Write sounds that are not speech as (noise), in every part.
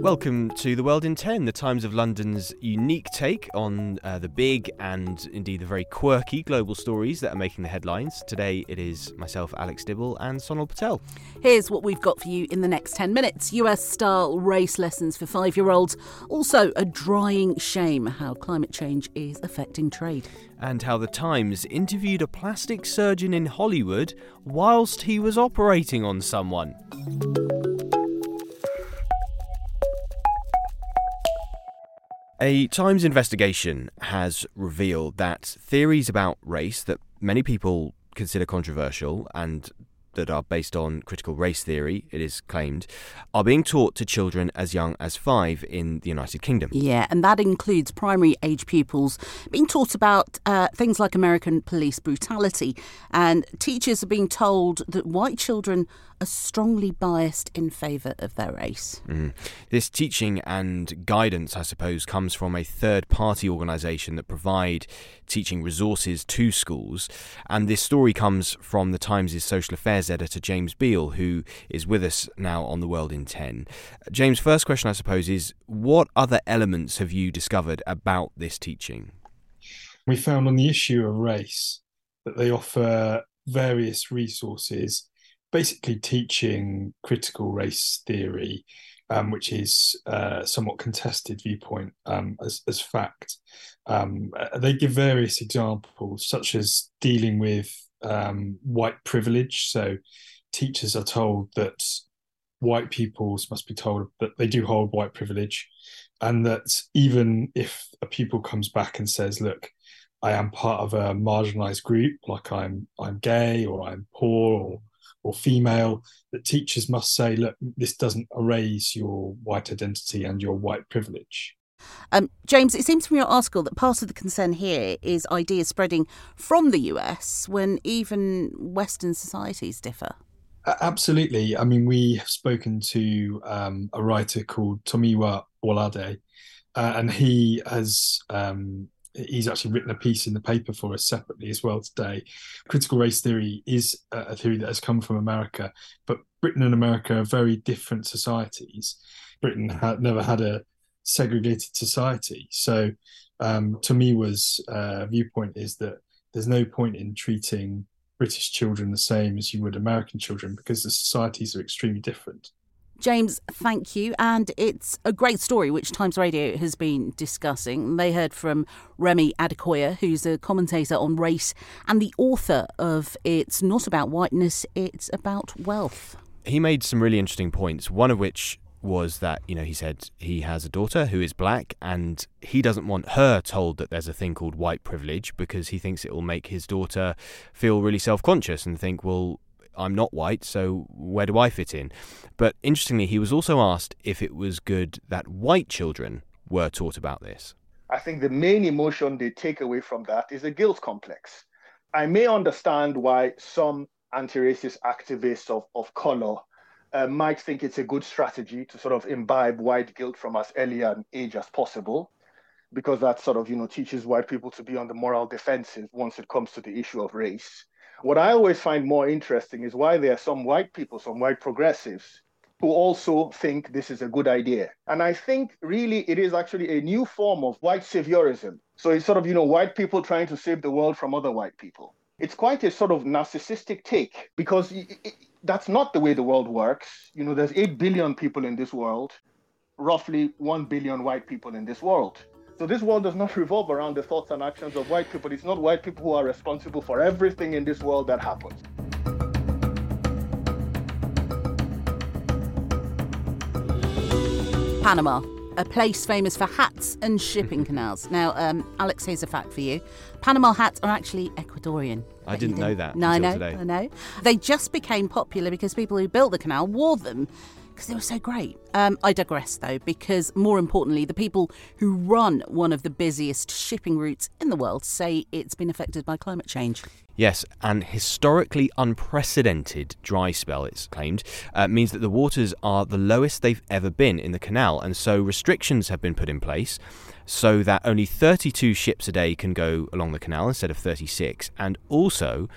Welcome to The World in 10, the Times of London's unique take on uh, the big and indeed the very quirky global stories that are making the headlines. Today it is myself, Alex Dibble, and Sonal Patel. Here's what we've got for you in the next 10 minutes US style race lessons for five year olds. Also, a drying shame how climate change is affecting trade. And how the Times interviewed a plastic surgeon in Hollywood whilst he was operating on someone. A Times investigation has revealed that theories about race that many people consider controversial and that are based on critical race theory, it is claimed, are being taught to children as young as five in the United Kingdom. Yeah, and that includes primary age pupils being taught about uh, things like American police brutality. And teachers are being told that white children are strongly biased in favour of their race. Mm. This teaching and guidance, I suppose, comes from a third party organisation that provide teaching resources to schools. And this story comes from the Times' social affairs editor, James Beal, who is with us now on The World in 10. James, first question, I suppose, is what other elements have you discovered about this teaching? We found on the issue of race that they offer various resources basically teaching critical race theory, um, which is uh, somewhat contested viewpoint um, as, as fact. Um, uh, they give various examples, such as dealing with um, white privilege. So teachers are told that white pupils must be told that they do hold white privilege, and that even if a pupil comes back and says, "Look," I am part of a marginalized group, like I'm I'm gay or I'm poor or or female, that teachers must say, look, this doesn't erase your white identity and your white privilege. Um, James, it seems from your article that part of the concern here is ideas spreading from the US when even Western societies differ. Absolutely. I mean, we have spoken to um, a writer called Tomiwa Owolade, uh, and he has um, he's actually written a piece in the paper for us separately as well today. Critical race theory is a theory that has come from America, but Britain and America are very different societies. Britain had never had a segregated society, so um, Tomiwa's uh, viewpoint is that there's no point in treating British children the same as you would American children because the societies are extremely different. James, thank you. And it's a great story which Times Radio has been discussing. They heard from Remi Adekoya, who's a commentator on race and the author of It's Not About Whiteness, It's About Wealth. He made some really interesting points, one of which was that, you know, he said he has a daughter who is black and he doesn't want her told that there's a thing called white privilege because he thinks it will make his daughter feel really self conscious and think, well, I'm not white, so where do I fit in? But interestingly, he was also asked if it was good that white children were taught about this. I think the main emotion they take away from that is a guilt complex. I may understand why some anti racist activists of, of color uh, might think it's a good strategy to sort of imbibe white guilt from as early an age as possible, because that sort of you know teaches white people to be on the moral defensive once it comes to the issue of race. What I always find more interesting is why there are some white people, some white progressives, who also think this is a good idea. And I think really it is actually a new form of white saviorism. So it's sort of, you know, white people trying to save the world from other white people. It's quite a sort of narcissistic take because that's not the way the world works. You know, there's 8 billion people in this world, roughly 1 billion white people in this world. So this world does not (laughs) revolve around the thoughts and actions of white people. It's not white people who are responsible for everything in this world that happens. Panama, a place famous for hats and shipping (laughs) canals. Now, um, Alex, here's a fact for you: Panama hats are actually Ecuadorian. I didn't, didn't know that. No, I know. Today. I know. They just became popular because people who built the canal wore them because they were so great. Um, I digress, though, because more importantly, the people who run one of the busiest shipping routes in the world say it's been affected by climate change. Yes, an historically unprecedented dry spell, it's claimed, uh, means that the waters are the lowest they've ever been in the canal, and so restrictions have been put in place. so that only 32 ships a day can go along the canal instead of 36. And also,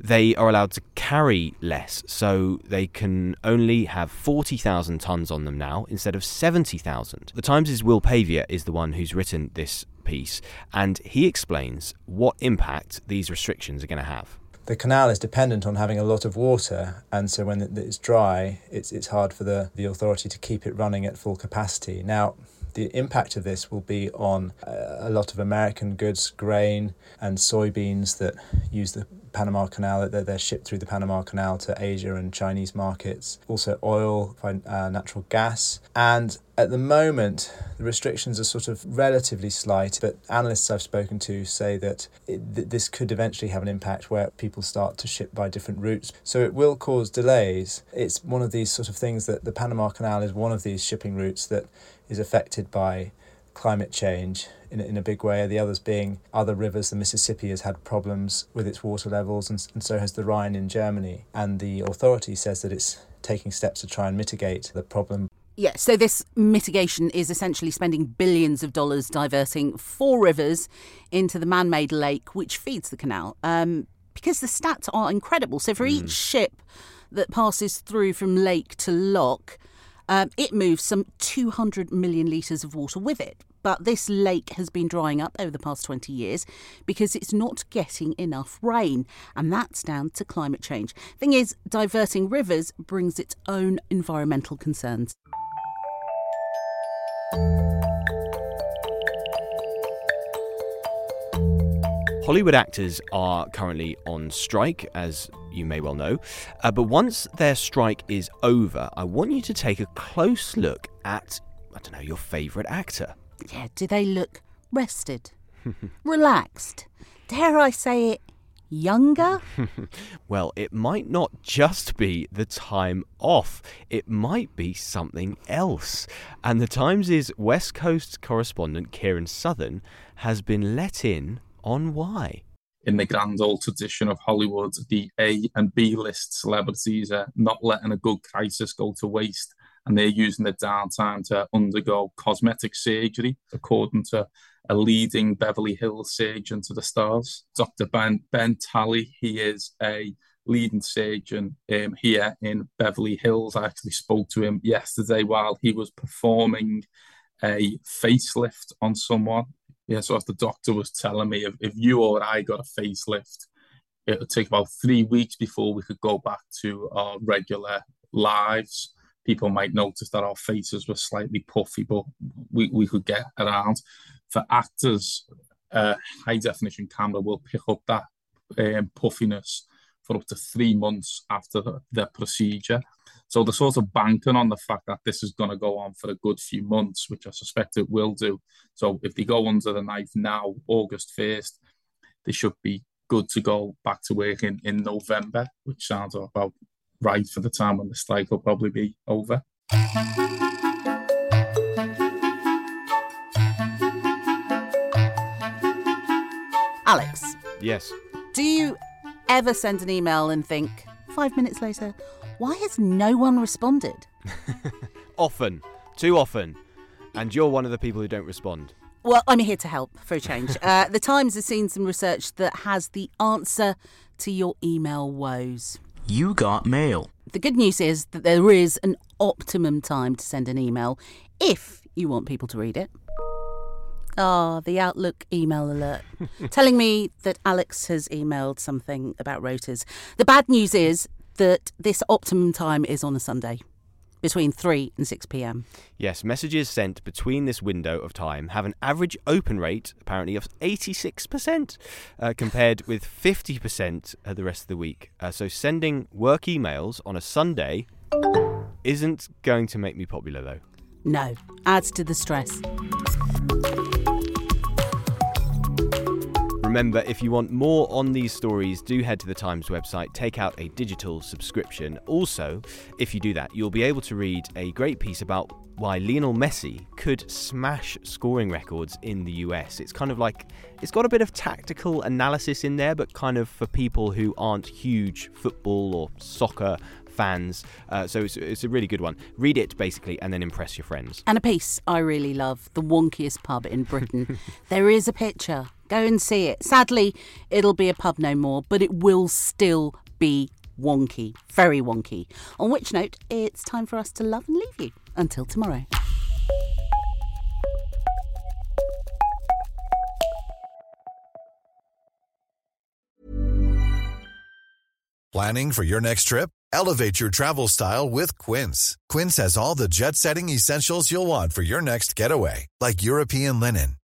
they are allowed to carry less, so they can only have 40,000 tons on them now instead of 70,000. The Times' Will Pavia is the one who's written this piece, and he explains what impact these restrictions are going to have. The canal is dependent on having a lot of water, and so when it's dry, it's, it's hard for the, the authority to keep it running at full capacity. Now, the impact of this will be on uh, a lot of American goods, grain, and soybeans that use the Panama Canal, that they're shipped through the Panama Canal to Asia and Chinese markets. Also, oil, uh, natural gas. And at the moment, the restrictions are sort of relatively slight, but analysts I've spoken to say that it, th- this could eventually have an impact where people start to ship by different routes. So it will cause delays. It's one of these sort of things that the Panama Canal is one of these shipping routes that is affected by climate change in, in a big way. The others being other rivers. The Mississippi has had problems with its water levels, and, and so has the Rhine in Germany. And the authority says that it's taking steps to try and mitigate the problem. Yeah, so this mitigation is essentially spending billions of dollars diverting four rivers into the man made lake which feeds the canal. Um, because the stats are incredible. So for mm. each ship that passes through from lake to lock, um, it moves some 200 million litres of water with it. But this lake has been drying up over the past 20 years because it's not getting enough rain, and that's down to climate change. Thing is, diverting rivers brings its own environmental concerns. Hollywood actors are currently on strike, as you may well know. Uh, but once their strike is over, I want you to take a close look at, I don't know, your favourite actor. Yeah, do they look rested, (laughs) relaxed? Dare I say it, younger? (laughs) well, it might not just be the time off, it might be something else. And the Times' West Coast correspondent, Keiran Southern, has been let in on why. In the grand old tradition of Hollywood, the A and B list celebrities are not letting a good crisis go to waste, and they're using the downtime to undergo cosmetic surgery, according to a leading Beverly Hills surgeon to the stars, Dr. Ben Ben Talei. He is a leading surgeon um, here in Beverly Hills. I actually spoke to him yesterday while he was performing a facelift on someone yeah, so as the doctor was telling me, if, if you or I got a facelift, it would take about three weeks before we could go back to our regular lives. People might notice that our faces were slightly puffy, but we, we could get around. For actors, uh, high definition camera will pick up that um, puffiness for up to three months after the, the procedure. So they're sort of banking on the fact that this is going to go on for a good few months, which I suspect it will do. So if they go under the knife now, August 1st, they should be good to go back to work in, in November, which sounds about right for the time when the strike will probably be over. Alex. Yes. Do you ever send an email and think, five minutes later, why has no one responded? (laughs) often. Too often. And you're one of the people who don't respond. Well, I'm here to help for a change. (laughs) uh, the Times has seen some research that has the answer to your email woes. You got mail. The good news is that there is an optimum time to send an email if you want people to read it. Ah, oh, the Outlook email alert (laughs) telling me that Alex has emailed something about rotors. The bad news is that this optimum time is on a Sunday between 3 and 6 pm. Yes, messages sent between this window of time have an average open rate, apparently, of 86%, uh, compared with 50% uh, the rest of the week. Uh, so sending work emails on a Sunday isn't going to make me popular, though. No, adds to the stress. Remember, if you want more on these stories, do head to the Times website, take out a digital subscription. Also, if you do that, you'll be able to read a great piece about why Lionel Messi could smash scoring records in the US. It's kind of like it's got a bit of tactical analysis in there, but kind of for people who aren't huge football or soccer fans. Uh, so it's, it's a really good one. Read it basically, and then impress your friends. And a piece I really love the wonkiest pub in Britain. (laughs) there is a picture. Go and see it. Sadly, it'll be a pub no more, but it will still be wonky. Very wonky. On which note, it's time for us to love and leave you. Until tomorrow. Planning for your next trip? Elevate your travel style with Quince. Quince has all the jet setting essentials you'll want for your next getaway, like European linen,